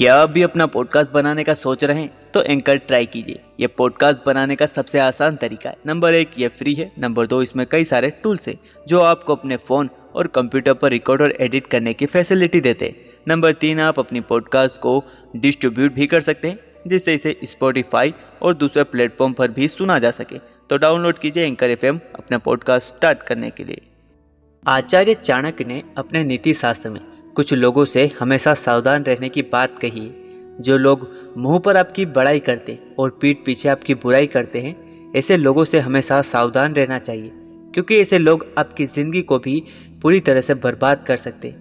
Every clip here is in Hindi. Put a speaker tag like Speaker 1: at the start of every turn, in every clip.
Speaker 1: क्या आप भी अपना पॉडकास्ट बनाने का सोच रहे हैं तो एंकर ट्राई कीजिए। ये पॉडकास्ट बनाने का सबसे आसान तरीका है। नंबर एक, ये फ्री है। नंबर दो, इसमें कई सारे टूल्स हैं, जो आपको अपने फ़ोन और कंप्यूटर पर रिकॉर्ड और एडिट करने की फैसिलिटी देते हैं। नंबर तीन, आप अपनी पॉडकास्ट को डिस्ट्रीब्यूट भी कर सकते हैं, जिससे इसे स्पॉटिफाई और दूसरे प्लेटफॉर्म पर भी सुना जा सके। तो डाउनलोड कीजिए एंकर एफएम अपना पॉडकास्ट स्टार्ट करने के लिए। आचार्य चाणक्य ने अपने नीति शास्त्र में कुछ लोगों से हमेशा सावधान रहने की बात कही, जो लोग मुँह पर आपकी बड़ाई करते और पीठ पीछे आपकी बुराई करते हैं, ऐसे लोगों से हमेशा सावधान रहना चाहिए, क्योंकि ऐसे लोग आपकी ज़िंदगी को भी पूरी तरह से बर्बाद कर सकते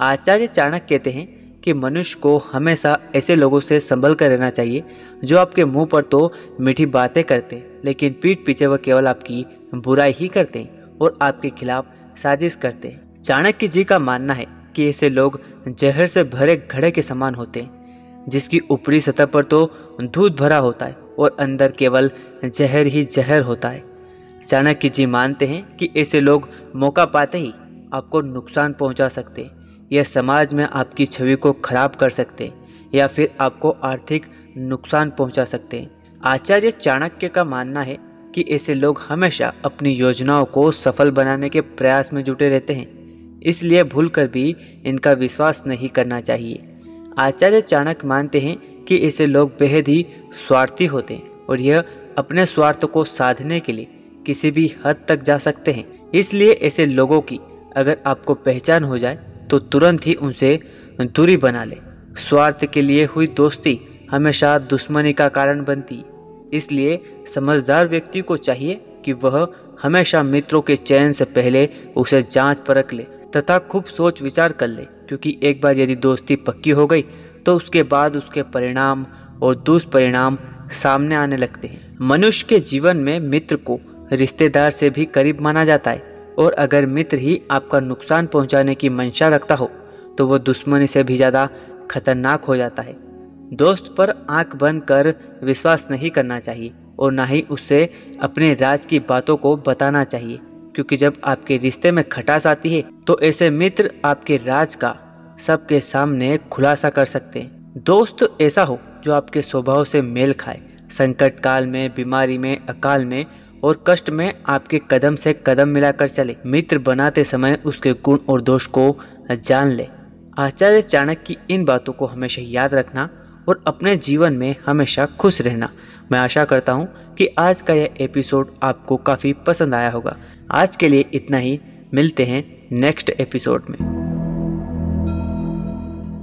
Speaker 1: आचार्य चाणक्य कहते हैं कि मनुष्य को हमेशा ऐसे लोगों से संभल कर रहना चाहिए, जो आपके मुँह पर तो मीठी बातें करते लेकिन पीठ पीछे वह केवल आपकी बुराई ही करते और आपके खिलाफ साजिश करते चाणक्य जी का मानना है कि ऐसे लोग जहर से भरे घड़े के समान होते हैं, जिसकी ऊपरी सतह पर तो दूध भरा होता है और अंदर केवल जहर ही जहर होता है। चाणक्य जी मानते हैं कि ऐसे लोग मौका पाते ही आपको नुकसान पहुँचा सकते हैं, या समाज में आपकी छवि को खराब कर सकते हैं, या फिर आपको आर्थिक नुकसान पहुँचा सकते हैं। आचार्य चाणक्य का मानना है कि ऐसे लोग हमेशा अपनी योजनाओं को सफल बनाने के प्रयास में जुटे रहते हैं। इसलिए भूलकर भी इनका विश्वास नहीं करना चाहिए। आचार्य चाणक्य मानते हैं कि ऐसे लोग बेहद ही स्वार्थी होते हैं और यह अपने स्वार्थ को साधने के लिए किसी भी हद तक जा सकते हैं। इसलिए ऐसे लोगों की अगर आपको पहचान हो जाए तो तुरंत ही उनसे दूरी बना ले। स्वार्थ के लिए हुई दोस्ती हमेशा दुश्मनी का कारण बनती। इसलिए समझदार व्यक्ति को चाहिए कि वह हमेशा मित्रों के चयन से पहले उसे जाँच परख ले। तथा खूब सोच विचार कर ले, क्योंकि एक बार यदि दोस्ती पक्की हो गई तो उसके बाद उसके परिणाम और दुष्परिणाम सामने आने लगते हैं। मनुष्य के जीवन में मित्र को रिश्तेदार से भी करीब माना जाता है, और अगर मित्र ही आपका नुकसान पहुँचाने की मंशा रखता हो तो वो दुश्मनी से भी ज़्यादा खतरनाक हो जाता है। दोस्त पर आँख बंद कर विश्वास नहीं करना चाहिए, और ना ही उससे अपने राज की बातों को बताना चाहिए। क्योंकि जब आपके रिश्ते में खटास आती है तो ऐसे मित्र आपके राज का सबके सामने खुलासा कर सकते हैं। दोस्त ऐसा हो जो आपके स्वभाव से मेल खाए। संकट काल में, बीमारी में, अकाल में और कष्ट में आपके कदम से कदम मिलाकर चले। मित्र बनाते समय उसके गुण और दोष को जान ले। आचार्य चाणक्य की इन बातों को हमेशा याद रखना और अपने जीवन में हमेशा खुश रहना। मैं आशा करता हूँ कि आज का यह एपिसोड आपको काफ़ी पसंद आया होगा। आज के लिए इतना ही। मिलते हैं नेक्स्ट एपिसोड में।